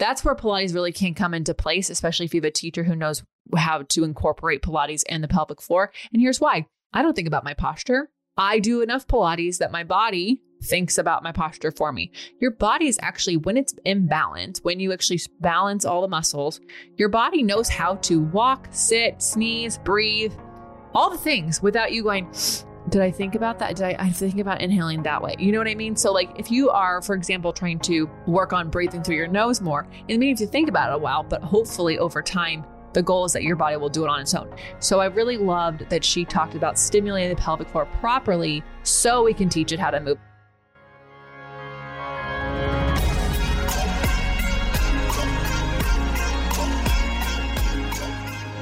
that's where Pilates really can come into place, especially if you have a teacher who knows how to incorporate Pilates and the pelvic floor. And here's why I don't think about my posture. I do enough Pilates that my body thinks about my posture for me. Your body is actually, when it's in balance, when you actually balance all the muscles, your body knows how to walk, sit, sneeze, breathe, all the things without you going, did I think about that? Did I, I think about inhaling that way? You know what I mean? So, like, if you are, for example, trying to work on breathing through your nose more, it means you think about it a while, but hopefully over time, the goal is that your body will do it on its own. So, I really loved that she talked about stimulating the pelvic floor properly so we can teach it how to move.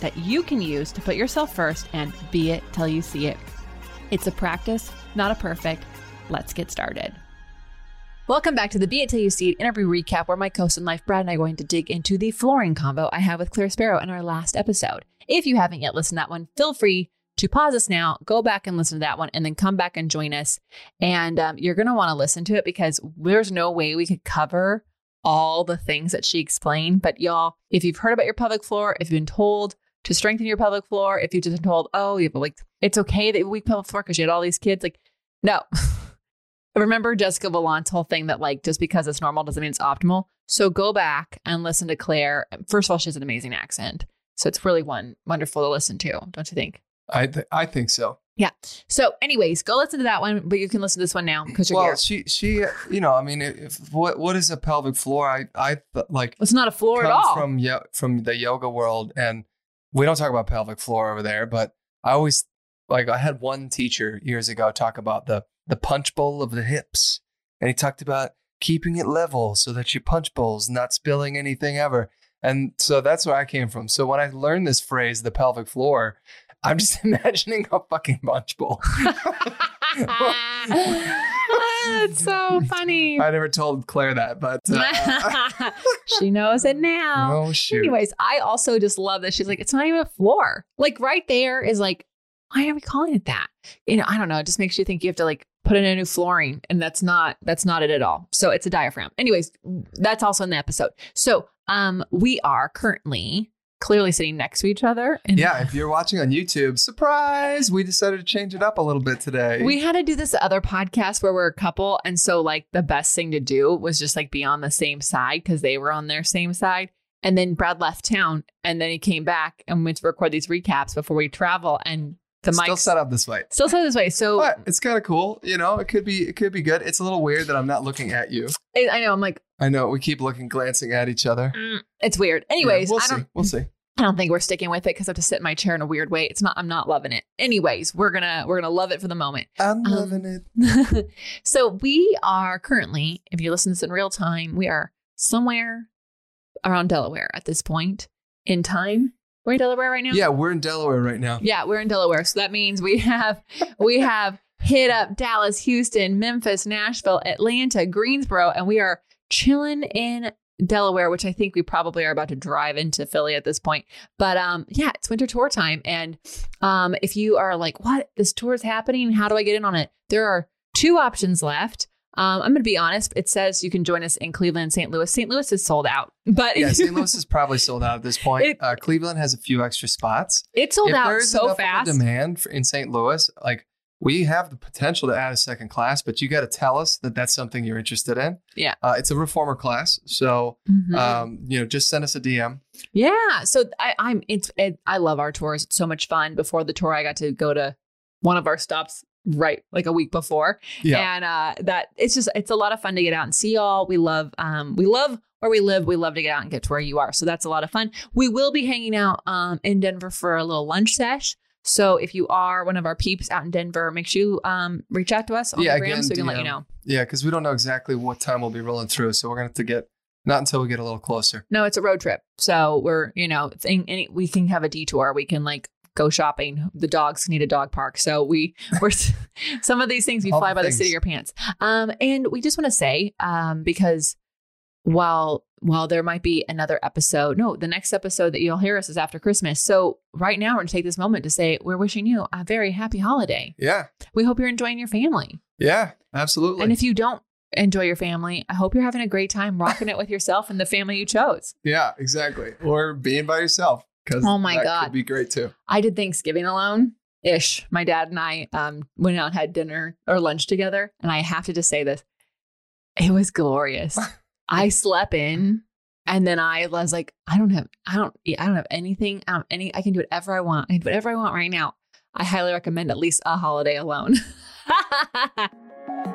that you can use to put yourself first and be it till you see it. It's a practice, not a perfect. Let's get started. Welcome back to the Be It Till You See It interview recap, where my co-host in life, Brad, and I are going to dig into the flooring combo I have with Claire Sparrow in our last episode. If you haven't yet listened to that one, feel free to pause us now, go back and listen to that one, and then come back and join us. And um, you're going to want to listen to it because there's no way we could cover all the things that she explained. But y'all, if you've heard about your pelvic floor, if you've been told to strengthen your pelvic floor, if you've just been told, oh, you have a weak, it's okay that you have a weak pelvic floor because you had all these kids, like, no. Remember Jessica Valant's whole thing that like just because it's normal doesn't mean it's optimal. So go back and listen to Claire. First of all, she has an amazing accent. So it's really one wonderful to listen to, don't you think? I th- I think so. Yeah. So, anyways, go listen to that one, but you can listen to this one now because you're well, here. she she you know I mean if what what is a pelvic floor? I I like It's not a floor at all. from yo- from the yoga world, and we don't talk about pelvic floor over there. But I always like I had one teacher years ago talk about the the punch bowl of the hips, and he talked about keeping it level so that your punch bowl's not spilling anything ever. And so that's where I came from. So when I learned this phrase, the pelvic floor, I'm just imagining a fucking punch bowl. it's so funny. I never told Claire that, but uh, she knows it now. oh shoot. Anyways, I also just love that she's like, it's not even a floor. Like right there is like, why are we calling it that? You know, I don't know. It just makes you think you have to like put in a new flooring, and that's not that's not it at all. So it's a diaphragm. Anyways, that's also in the episode. So um, we are currently clearly sitting next to each other. And Yeah, if you're watching on YouTube, surprise, we decided to change it up a little bit today. We had to do this other podcast where we're a couple. And so, like, the best thing to do was just like be on the same side because they were on their same side. And then Brad left town and then he came back and went to record these recaps before we travel. And the mic still set up this way. still said this way. So But it's kind of cool, you know. It could be, it could be good. It's a little weird that I'm not looking at you. I I know, I'm like, I know we keep looking, glancing at each other. mm, it's weird. Anyways, Yeah, we'll I see. don't, We'll see. I don't think we're sticking with it because I have to sit in my chair in a weird way. It's not, I'm not loving it. Anyways, we're gonna, we're gonna love it for the moment. I'm Um, loving it. so we are currently, if you listen to this in real time, we are somewhere around Delaware at this point in time. We're in Delaware right now. Yeah, we're in Delaware right now. Yeah, we're in Delaware. So that means we have we have hit up Dallas, Houston, Memphis, Nashville, Atlanta, Greensboro, and we are chilling in Delaware, which I think we probably are about to drive into Philly at this point. But um, yeah, it's winter tour time. And um, if you are like, what? This tour is happening? How do I get in on it? There are two options left. Um, I'm going to be honest. It says you can join us in Cleveland, St. Louis. St. Louis is sold out, but Yeah, St. Louis is probably sold out at this point. It- uh, Cleveland has a few extra spots. it's sold if out so enough of a fast. demand for, in St. Louis, like we have the potential to add a second class, but you got to tell us that that's something you're interested in. Yeah. uh, it's a reformer class, so Mhm. um, you know, just send us a DM. Yeah. So I, I'm it's it, I love our tours. It's so much fun. Before the tour, I got to go to one of our stops right like a week before. Yeah, And uh that it's just it's a lot of fun to get out and see y'all. We love um we love where we live. We love to get out and get to where you are. So that's a lot of fun. We will be hanging out um in Denver for a little lunch sesh. So if you are one of our peeps out in Denver, make sure you um reach out to us on Yeah, the gram again, so we can let you know. yeah, because we don't know exactly what time we'll be rolling through, so we're gonna have to get Not until we get a little closer. No, it's a road trip. So we're, you know, thing, any, we can have a detour. We can like go shopping. The dogs need a dog park. So we, we're, some of these things you All fly by the seat of your pants. Um, and we just want to say, um, because while, while there might be another episode, no, the next episode that you'll hear us is after Christmas. So right now we're going to take this moment to say, we're wishing you a very happy holiday. Yeah. We hope you're enjoying your family. Yeah. Absolutely. And if you don't enjoy your family, I hope you're having a great time rocking it with yourself and the family you chose. yeah, exactly. Or being by yourself. Because Oh my that God. could be great too. I did Thanksgiving alone ish. My dad and I um, went out and had dinner or lunch together. And I have to just say this it was glorious. I slept in. And then I was like, I don't have, I don't, I don't have anything. I don't any, I can do whatever I want. I can do whatever I want right now. I highly recommend at least a holiday alone.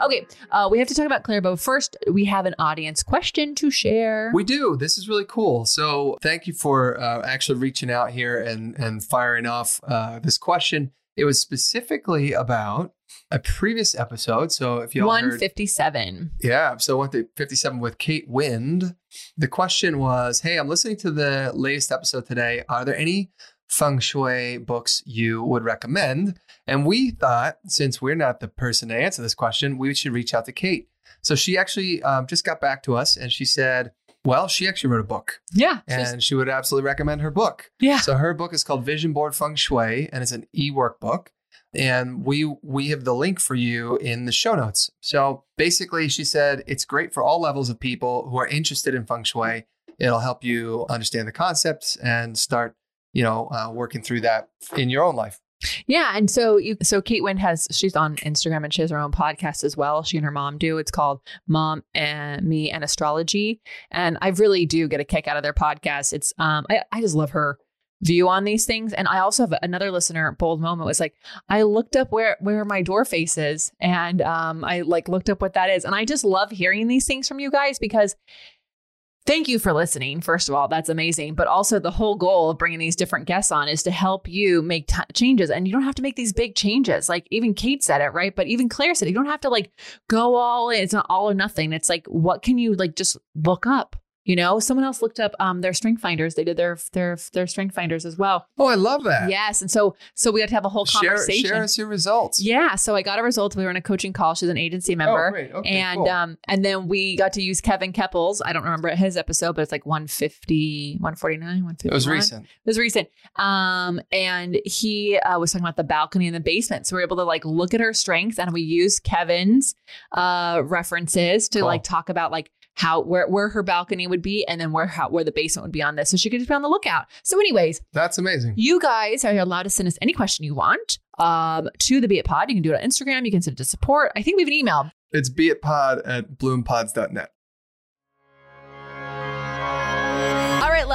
okay, uh, we have to talk about Claire, but first we have an audience question to share. We do. This is really cool. So thank you for uh, actually reaching out here and and firing off uh, this question. It was specifically about a previous episode. So if you 157. yeah, so one fifty-seven with Kate Wind. The question was, "Hey, I'm listening to the latest episode today. Are there any feng shui books you would recommend?" And we thought, since we're not the person to answer this question, we should reach out to Kate. So she actually um, just got back to us and she said, "Well, she actually wrote a book." Yeah. and she would absolutely recommend her book. yeah. So her book is called Vision Board Feng Shui, and it's an e-workbook. And we we have the link for you in the show notes. So basically, she said it's great for all levels of people who are interested in feng shui. It'll help you understand the concepts and start, you know, uh, working through that in your own life. Yeah. And so you so Kate Wind has she's on Instagram and she has her own podcast as well. She and her mom do. It's called Mom and Me and Astrology. And I really do get a kick out of their podcast. It's um I, I just love her view on these things. And I also have another listener, Bold Moment, was like, I looked up where where my door faces and um I like looked up what that is. And I just love hearing these things from you guys because Thank you for listening. First of all, that's amazing. But also, the whole goal of bringing these different guests on is to help you make t- changes. And you don't have to make these big changes. Like even Kate said it, right? But even Claire said it. You don't have to like go all in. It's not all or nothing. It's like, what can you like just look up? You know, someone else looked up um, their strength finders. They did their their their strength finders as well. Oh, I love that. Yes, and so so we had to have a whole conversation. share us your results. Yeah, so I got a result. We were in a coaching call. She's an agency member. Oh, great. Okay, and cool. um and then we got to use Kevin Keppels. I don't remember his episode, but it's like 150, 149, 150. it was recent. It was recent. Um, and he uh, was talking about the balcony in the basement. So we are able to like look at her strengths and we used Kevin's uh references to Cool. like talk about like how where where her balcony would be and then where how where the basement would be on this. So she could just be on the lookout. So, anyways, That's amazing. you guys are allowed to send us any question you want um, to the Be It Pod. You can do it on Instagram. You can send it to support. I think we have an email. It's be it beitpod at bloompods.net.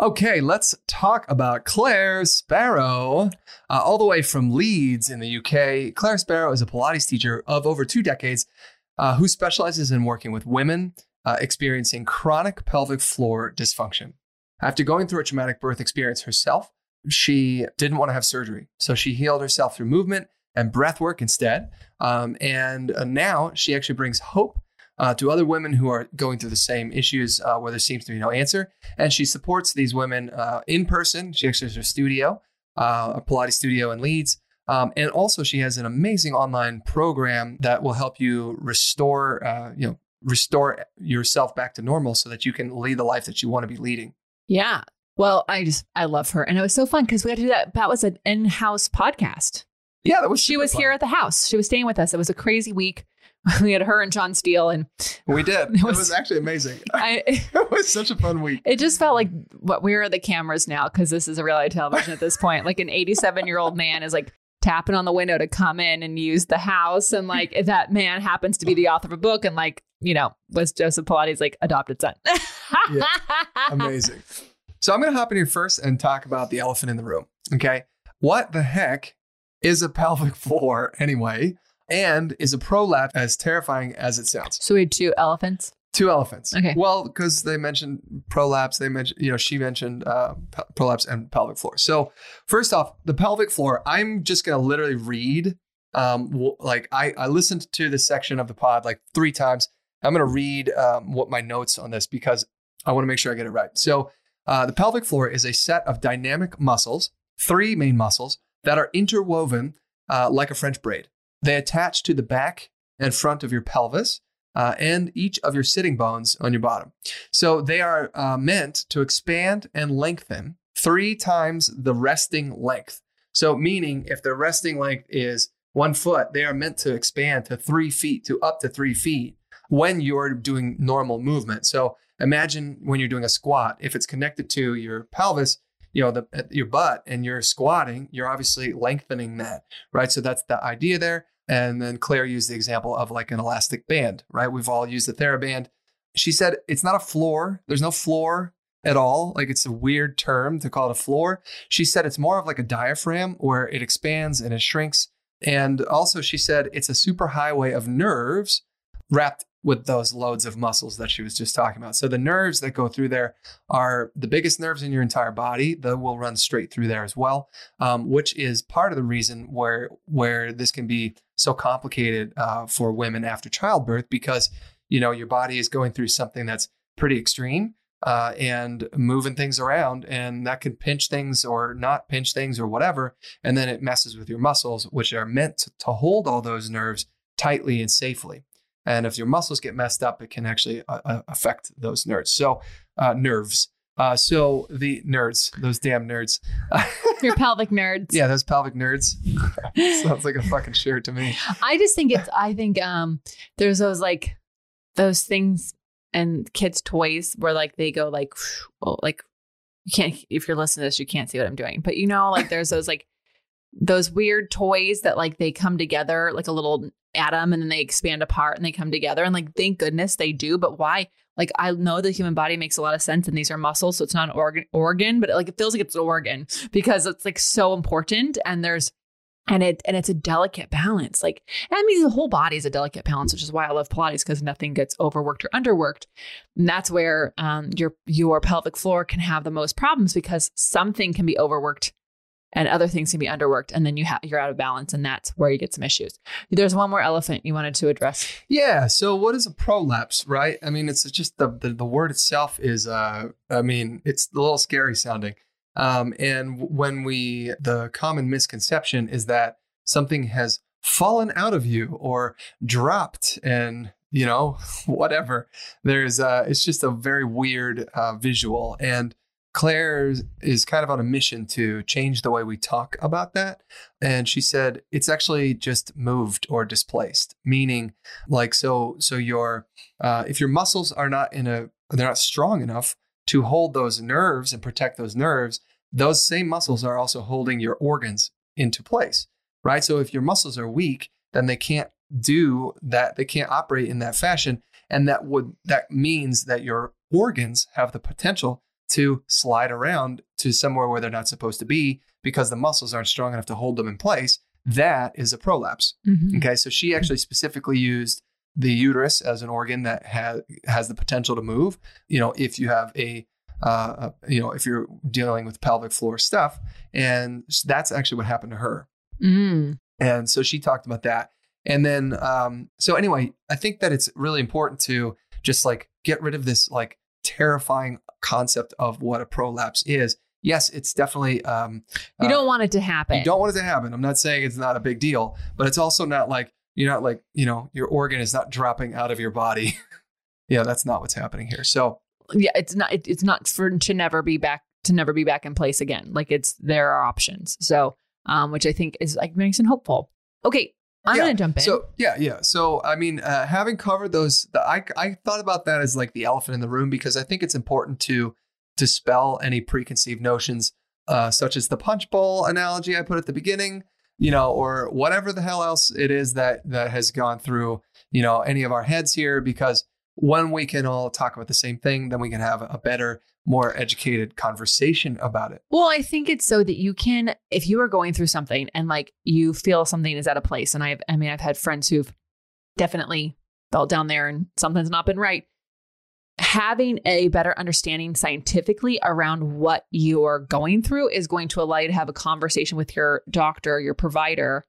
Okay, let's talk about Claire Sparrow, uh, all the way from Leeds in the UK. Claire Sparrow is a Pilates teacher of over two decades uh, who specializes in working with women uh, experiencing chronic pelvic floor dysfunction. After going through a traumatic birth experience herself, she didn't want to have surgery. So she healed herself through movement and breath work instead. Um, and uh, now she actually brings hope uh, to other women who are going through the same issues uh, where there seems to be no answer. And she supports these women uh, in person. She actually has her studio, uh, a Pilates studio in Leeds. Um, and also, she has an amazing online program that will help you restore, uh, you know, restore yourself back to normal so that you can lead the life that you want to be leading. Yeah. Well, I just I love her, and it was so fun because we got to do that. That was an in-house podcast. Yeah, that was. She was fun. here at the house. She was staying with us. It was a crazy week. We had her and John Steel, and We did. It It was- was, actually amazing. I. it was such a fun week. It just felt like what where are the cameras now? Because this is a reality television at this point. Like an 87 year old man is like tapping on the window to come in and use the house, and like that man happens to be the author of a book, and like you know was Joseph Pilates' like adopted son. Amazing. So I'm going to hop in here first and talk about the elephant in the room. Okay. What the heck is a pelvic floor anyway? And is a prolapse as terrifying as it sounds? So we had two elephants. Two elephants. Okay. Well, because they mentioned prolapse, they mentioned, you know, she mentioned uh, pe- prolapse and pelvic floor. So, first off, the pelvic floor, I'm just going to literally read. Um, like I, I listened to this section of the pod like three times. I'm going to read um, what my notes on this because I want to make sure I get it right. So, uh, the pelvic floor is a set of dynamic muscles, three main muscles that are interwoven uh, like a French braid. They attach to the back and front of your pelvis uh, and each of your sitting bones on your bottom. So they are uh, meant to expand and lengthen three times the resting length. So, meaning if the resting length is one foot, they are meant to expand to three feet to up to three feet when you're doing normal movement. So, imagine when you're doing a squat, if it's connected to your pelvis, you know, the, uh, your butt and you're squatting, you're obviously lengthening that, right? So, that's the idea there. And then Claire used the example of like an elastic band, right? We've all used the TheraBand. She said it's not a floor. There's no floor at all. Like it's a weird term to call it a floor. She said it's more of like a diaphragm where it expands and it shrinks. And also, she said it's a superhighway of nerves wrapped with those loads of muscles that she was just talking about. So the nerves that go through there are the biggest nerves in your entire body that will run straight through there as well, um, which is part of the reason where where this can be so complicated uh, for women after childbirth because you know your body is going through something that's pretty extreme uh, and moving things around, and that could pinch things or not pinch things or whatever, and then it messes with your muscles, which are meant to, to hold all those nerves tightly and safely. And if your muscles get messed up, it can actually uh, uh, affect those nerves. So, uh, nerves. Uh, so the nerds, those damn nerds. Your pelvic nerds. yeah, those pelvic nerds. Sounds like a fucking shirt to me. I just think it's I think um there's those like those things and kids' toys where like they go like well, like you can't if you're listening to this, you can't see what I'm doing. But you know, like there's those like those weird toys that like they come together like a little atom and then they expand apart and they come together. And like thank goodness they do. But why? Like I know the human body makes a lot of sense and these are muscles, so it's not an organ organ, but like it feels like it's an organ because it's like so important and there's and it and it's a delicate balance. Like I mean, the whole body is a delicate balance, which is why I love Pilates because nothing gets overworked or underworked. And that's where um, your your pelvic floor can have the most problems because something can be overworked and other things can be underworked, and then you have you're out of balance, and that's where you get some issues. There's one more elephant you wanted to address. Yeah. So what is a prolapse, right? I mean, it's just the the, the word itself is, uh, I mean, it's a little scary sounding. Um, and when we, the common misconception is that something has fallen out of you or dropped and you know whatever there's uh it's just a very weird uh visual and claire is kind of on a mission to change the way we talk about that. And she said it's actually just moved or displaced. Meaning like so so your uh if your muscles are not in a they're not strong enough to hold those nerves and protect those nerves those same muscles are also holding your organs into place right? So if your muscles are weak then they can't do that they can't operate in that fashion. And that would that means that your organs have the potential to slide around to somewhere where they're not supposed to be because the muscles aren't strong enough to hold them in place that is a prolapse okay so she actually specifically used the uterus as an organ that has has the potential to move you know if you have a uh, you know if you're dealing with pelvic floor stuff and that's actually what happened to her Mm. and so she talked about that. And then, um, so anyway, I think that it's really important to just like get rid of this like terrifying concept of what a prolapse is. Yes, it's definitely, um, You uh, don't want it to happen. you don't want it to happen. I'm not saying it's not a big deal, but it's also not like, you're not like, you know, your organ is not dropping out of your body. yeah, that's not what's happening here. So yeah, it's not it, it's not for to never be back to never be back in place again. Like it's there are options. So um, which I think is like nice and hopeful. Okay, I'm Yeah, gonna jump in. So yeah, yeah. So I mean, uh, having covered those, the, I I thought about that as like the elephant in the room because I think it's important to dispel any preconceived notions, uh, such as the punch bowl analogy I put at the beginning, you know, or whatever the hell else it is that that has gone through, you know, any of our heads here. Because when we can all talk about the same thing, then we can have a better, more educated conversation about it. Well, I think it's so that you can, if you are going through something and like you feel something is out of place, and I've, I mean, I've had friends who've definitely felt down there and something's not been right. Having a better understanding scientifically around what you're going through is going to allow you to have a conversation with your doctor, your provider,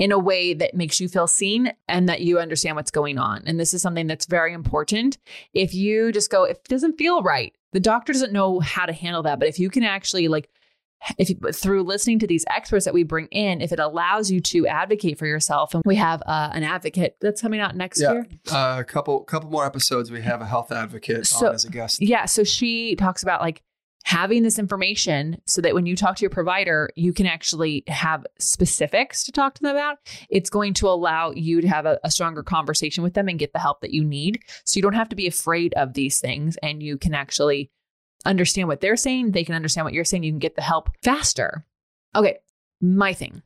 in a way that makes you feel seen and that you understand what's going on. And this is something that's very important. If you just go, if it doesn't feel right, the doctor doesn't know how to handle that. But if you can actually like, if you, through listening to these experts that we bring in, if it allows you to advocate for yourself, and we have uh, an advocate that's coming out next Yeah. year. Uh, a couple couple more episodes, we have a health advocate So- on as a guest. Yeah. So she talks about like having this information so that when you talk to your provider, you can actually have specifics to talk to them about. It's going to allow you to have a, a stronger conversation with them and get the help that you need. So you don't have to be afraid of these things and you can actually understand what they're saying. They can understand what you're saying. You can get the help faster. Okay. My thing.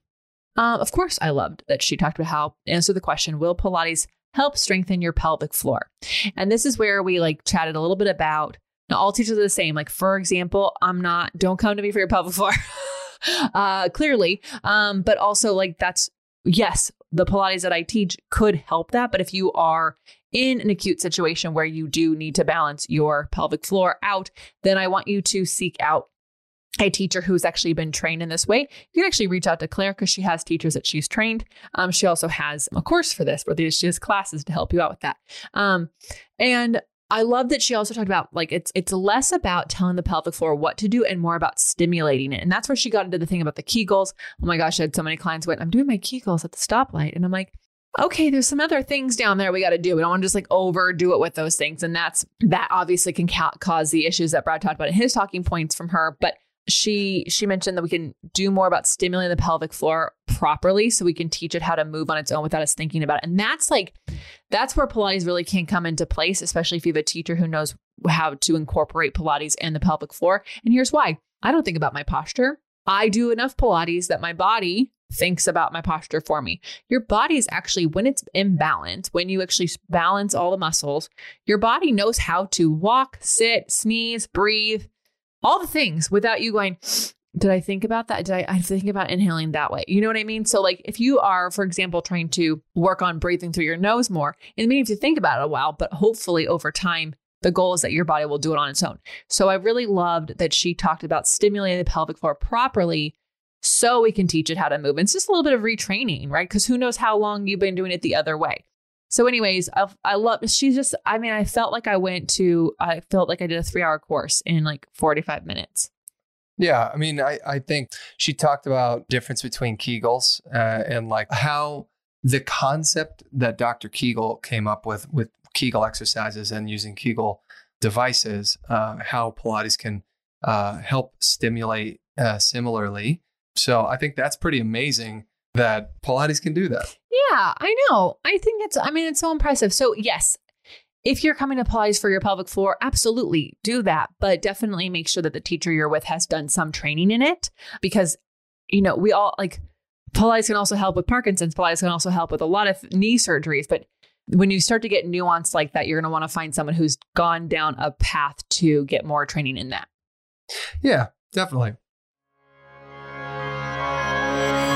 Um, of course, I loved that she talked about how answer the question Will Pilates help strengthen your pelvic floor? And this is where we like chatted a little bit about now, all teachers are the same. Like, for example, I'm not, don't come to me for your pelvic floor. uh, clearly. Um, but also, like, that's, yes, the Pilates that I teach could help that. But if you are in an acute situation where you do need to balance your pelvic floor out, then I want you to seek out a teacher who's actually been trained in this way. You can actually reach out to Claire because she has teachers that she's trained. Um, she also has a course for this where she has classes to help you out with that. Um, and I love that she also talked about like it's it's less about telling the pelvic floor what to do and more about stimulating it. And that's where she got into the thing about the Kegels. Oh my gosh, I had so many clients went, I'm doing my Kegels at the stoplight. And I'm like, okay, there's some other things down there we got to do. We don't want to just like overdo it with those things. And that's that obviously can ca- cause the issues that Brad talked about in his talking points from her. But she she mentioned that we can do more about stimulating the pelvic floor properly so we can teach it how to move on its own without us thinking about it. And that's like that's where pilates really can come into place especially if you have a teacher who knows how to incorporate pilates and the pelvic floor. And here's why. I don't think about my posture. I do enough pilates that my body thinks about my posture for me. Your body is actually when it's in balance when you actually balance all the muscles your body knows how to walk sit sneeze breathe all the things without you going, did I think about that? Did I, I think about inhaling that way? You know what I mean? So, like, if you are, for example, trying to work on breathing through your nose more, it may have to think about it a while, but hopefully over time, the goal is that your body will do it on its own. So, I really loved that she talked about stimulating the pelvic floor properly so we can teach it how to move. And it's just a little bit of retraining, right? Because who knows how long you've been doing it the other way. So, anyways, I, I love, she's just, I mean, I felt like I went to, I felt like I did a three hour course in like 45 minutes. Yeah, I mean, I, I think she talked about difference between Kegels uh, and like how the concept that Dr. Kegel came up with with Kegel exercises and using Kegel devices, uh, how Pilates can uh, help stimulate uh, similarly. So I think that's pretty amazing that Pilates can do that. Yeah, I know. I think it's, I mean, it's so impressive. So, yes, if you're coming to Pilates for your pelvic floor, absolutely do that. But definitely make sure that the teacher you're with has done some training in it because, you know, we all like Pilates can also help with Parkinson's. Pilates can also help with a lot of knee surgeries. But when you start to get nuanced like that, you're going to want to find someone who's gone down a path to get more training in that. Yeah, definitely.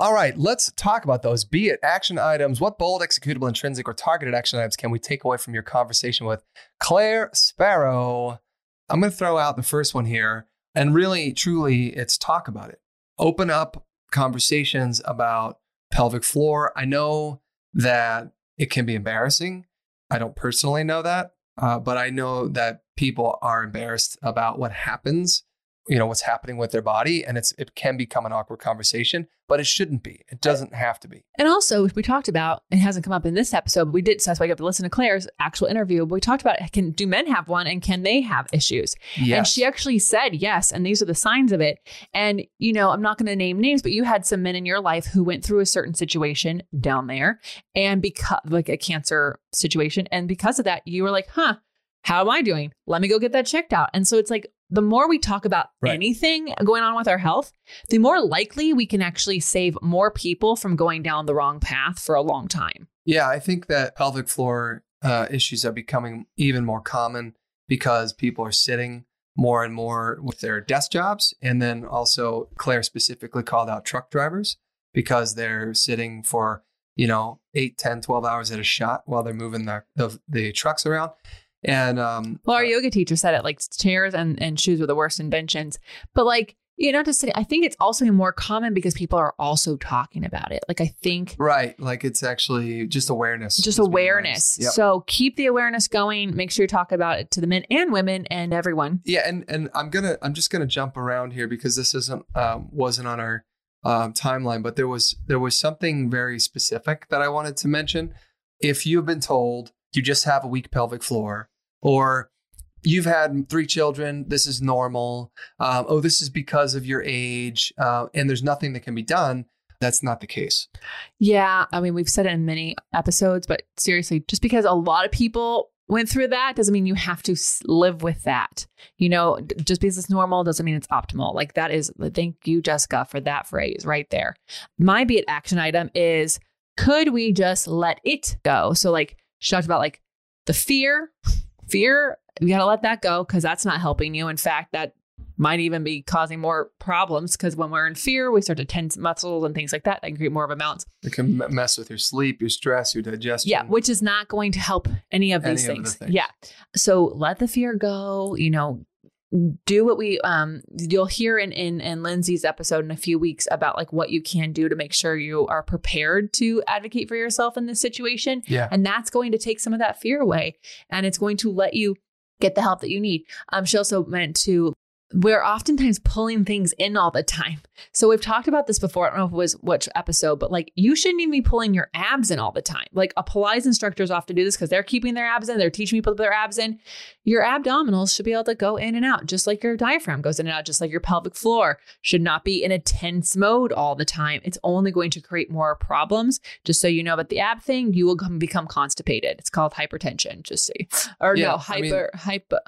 All right, let's talk about those. Be it action items. What bold, executable, intrinsic, or targeted action items can we take away from your conversation with Claire Sparrow? I'm going to throw out the first one here. And really, truly, it's talk about it. Open up conversations about pelvic floor. I know that it can be embarrassing. I don't personally know that, uh, but I know that people are embarrassed about what happens you know what's happening with their body and it's it can become an awkward conversation but it shouldn't be. It doesn't have to be. And also we talked about it hasn't come up in this episode but we did so that's why you have to listen to claire's actual interview but we talked about can do men have one and can they have issues? Yes. and she actually said yes and these are the signs of it. And you know i'm not going to name names but you had some men in your life who went through a certain situation down there and because like a cancer situation and because of that you were like huh how am I doing? Let me go get that checked out. And so it's like the more we talk about right. anything going on with our health, the more likely we can actually save more people from going down the wrong path for a long time. Yeah, I think that pelvic floor uh, issues are becoming even more common because people are sitting more and more with their desk jobs. And then also, Claire specifically called out truck drivers because they're sitting for, you know, 8, 10, 12 hours at a shot while they're moving the, the, the trucks around. And um, well, our uh, yoga teacher said it like chairs and, and shoes were the worst inventions. But like, you know, to say, I think it's also more common because people are also talking about it. Like, I think. Right. Like, it's actually just awareness. Just awareness. Yep. So keep the awareness going. Make sure you talk about it to the men and women and everyone. Yeah. And, and I'm going to, I'm just going to jump around here because this isn't, um, wasn't on our um, timeline, but there was, there was something very specific that I wanted to mention. If you've been told, you just have a weak pelvic floor, or you've had three children, this is normal. Um, oh, this is because of your age, uh, and there's nothing that can be done. That's not the case. Yeah. I mean, we've said it in many episodes, but seriously, just because a lot of people went through that doesn't mean you have to live with that. You know, just because it's normal doesn't mean it's optimal. Like that is, thank you, Jessica, for that phrase right there. My be it action item is could we just let it go? So, like, she talked about like the fear. Fear, you got to let that go because that's not helping you. In fact, that might even be causing more problems because when we're in fear, we start to tense muscles and things like that. That can create more of a balance. It can mess with your sleep, your stress, your digestion. Yeah, which is not going to help any of these any things. Of things. Yeah. So let the fear go. You know, do what we um you'll hear in in in Lindsay's episode in a few weeks about like what you can do to make sure you are prepared to advocate for yourself in this situation. Yeah. And that's going to take some of that fear away and it's going to let you get the help that you need. Um she also meant to we're oftentimes pulling things in all the time. So we've talked about this before. I don't know if it was which episode, but like you shouldn't even be pulling your abs in all the time. Like a Pilates instructors often do this because they're keeping their abs in, they're teaching people to put their abs in. Your abdominals should be able to go in and out, just like your diaphragm goes in and out, just like your pelvic floor should not be in a tense mode all the time. It's only going to create more problems. Just so you know about the ab thing, you will become constipated. It's called hypertension. Just so, you, or yeah, no, hyper, I mean, hyper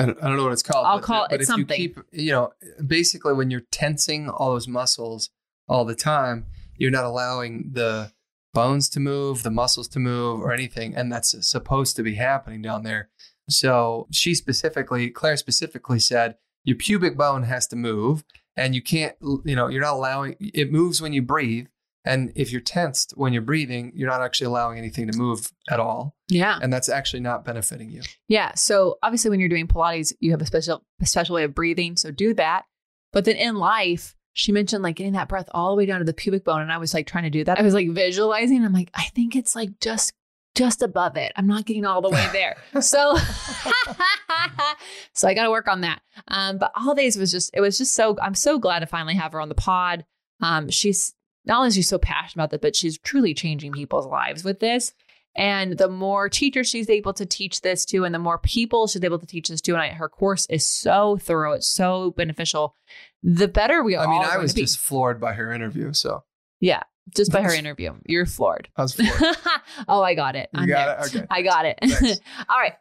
I don't, I don't know what it's called. I'll but, call it something. You, keep, you know, basically when you're tensing all those muscles all the time, you're not allowing the bones to move, the muscles to move, or anything, and that's supposed to be happening down there. So she specifically, Claire specifically said, your pubic bone has to move, and you can't, you know, you're not allowing it moves when you breathe, and if you're tensed when you're breathing, you're not actually allowing anything to move at all. Yeah. And that's actually not benefiting you. Yeah. So obviously when you're doing Pilates, you have a special a special way of breathing. So do that. But then in life, she mentioned like getting that breath all the way down to the pubic bone. And I was like trying to do that. I was like visualizing. I'm like, I think it's like just just above it. I'm not getting all the way there. so so I gotta work on that. Um, but all days was just it was just so I'm so glad to finally have her on the pod. Um, she's not only is she so passionate about that, but she's truly changing people's lives with this. And the more teachers she's able to teach this to, and the more people she's able to teach this to, and I, her course is so thorough, it's so beneficial. The better we are. I mean, I was just floored by her interview. So yeah, just by her interview, you're floored. I was floored. oh, I got it. You I'm got there. it. Okay, I got it. All right.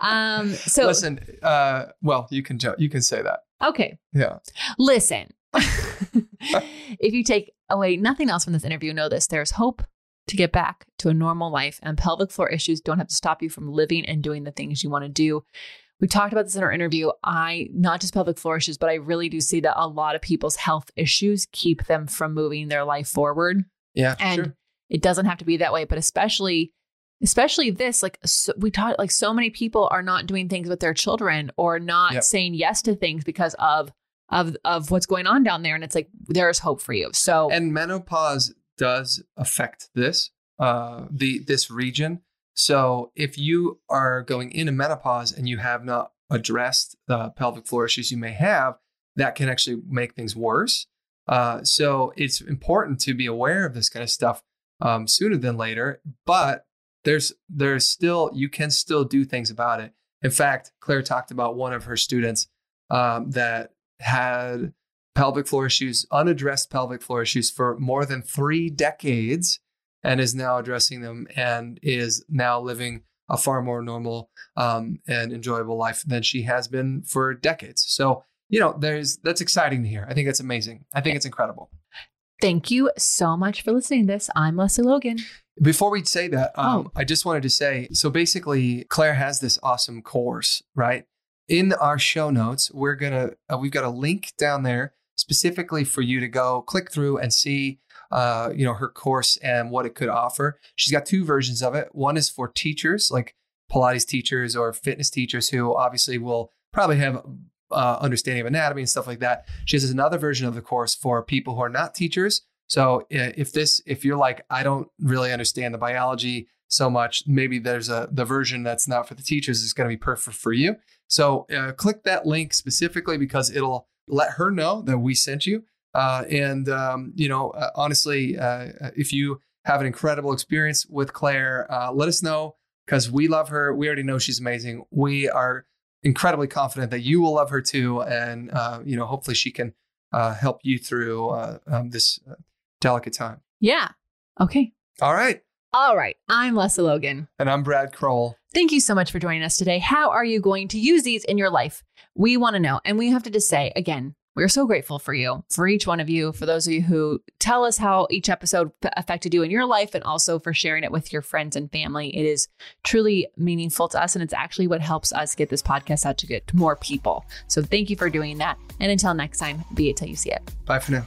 Um. So listen. Uh. Well, you can you can say that. Okay. Yeah. Listen. if you take Oh, away nothing else from this interview, know this there's hope to get back to a normal life, and pelvic floor issues don't have to stop you from living and doing the things you want to do. We talked about this in our interview. I, not just pelvic floor issues, but I really do see that a lot of people's health issues keep them from moving their life forward. Yeah. And sure. it doesn't have to be that way, but especially especially this like so, we taught like so many people are not doing things with their children or not yep. saying yes to things because of of of what's going on down there. And it's like there's hope for you. So and menopause does affect this uh the this region. So if you are going into menopause and you have not addressed the pelvic floor issues you may have that can actually make things worse. Uh, so it's important to be aware of this kind of stuff um, sooner than later. But there's there's still you can still do things about it. In fact claire talked about one of her students um, that had pelvic floor issues, unaddressed pelvic floor issues for more than three decades and is now addressing them and is now living a far more normal um, and enjoyable life than she has been for decades. So, you know, there's that's exciting to hear. I think that's amazing. I think it's incredible. Thank you so much for listening to this. I'm Lesley Logan. Before we say that, um, oh. I just wanted to say so basically, Claire has this awesome course, right? In our show notes, we're gonna uh, we've got a link down there specifically for you to go click through and see uh, you know her course and what it could offer. She's got two versions of it. One is for teachers like Pilates teachers or fitness teachers who obviously will probably have uh, understanding of anatomy and stuff like that. She has another version of the course for people who are not teachers. So if this if you're like I don't really understand the biology so much, maybe there's a the version that's not for the teachers is going to be perfect for you. So uh, click that link specifically because it'll let her know that we sent you. Uh, and um, you know, uh, honestly, uh, if you have an incredible experience with Claire, uh, let us know because we love her. We already know she's amazing. We are incredibly confident that you will love her too, and uh, you know, hopefully, she can help you through um, this delicate time. Yeah. Okay. All right. All right. I'm Lesley Logan. And I'm Brad Crowell. Thank you so much for joining us today. How are you going to use these in your life? We want to know. And we have to just say again, we're so grateful for you, for each one of you, for those of you who tell us how each episode affected you in your life, and also for sharing it with your friends and family. It is truly meaningful to us, and it's actually what helps us get this podcast out to get to more people. So thank you for doing that. And until next time, be it till you see it. Bye for now.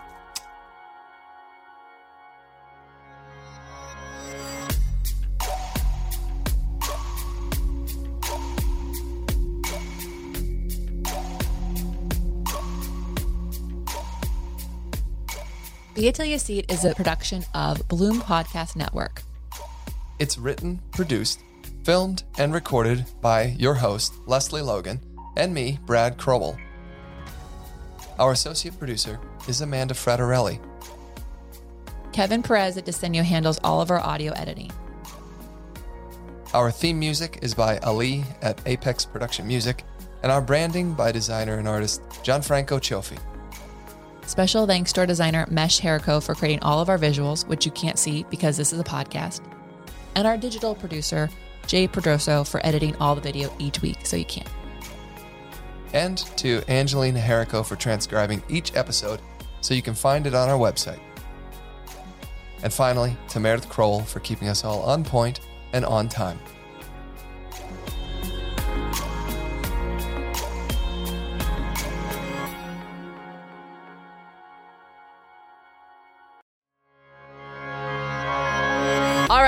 Be It Till You See It is a production of Bloom Podcast Network. It's written, produced, filmed, and recorded by your host, Lesley Logan, and me, Brad Crowell. Our associate producer is Amanda Fraterelli. Kevin Perez at Desenio handles all of our audio editing. Our theme music is by Ali at Apex Production Music, and our branding by designer and artist Gianfranco Cioffi. Special thanks to our designer Mesh Herrico for creating all of our visuals, which you can't see because this is a podcast, and our digital producer Jay Pedroso for editing all the video each week so you can. And to Angelina Herrico for transcribing each episode so you can find it on our website. And finally, to Meredith Kroll for keeping us all on point and on time.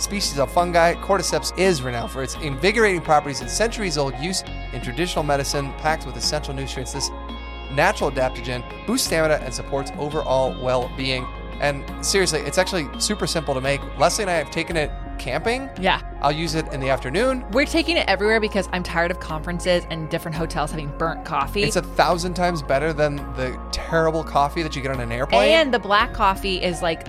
species of fungi, cordyceps is renowned for its invigorating properties and centuries old use in traditional medicine, packed with essential nutrients. This natural adaptogen boosts stamina and supports overall well being. And seriously, it's actually super simple to make. Lesley and I have taken it camping. Yeah. I'll use it in the afternoon. We're taking it everywhere because I'm tired of conferences and different hotels having burnt coffee. It's a thousand times better than the terrible coffee that you get on an airplane. and the black coffee is like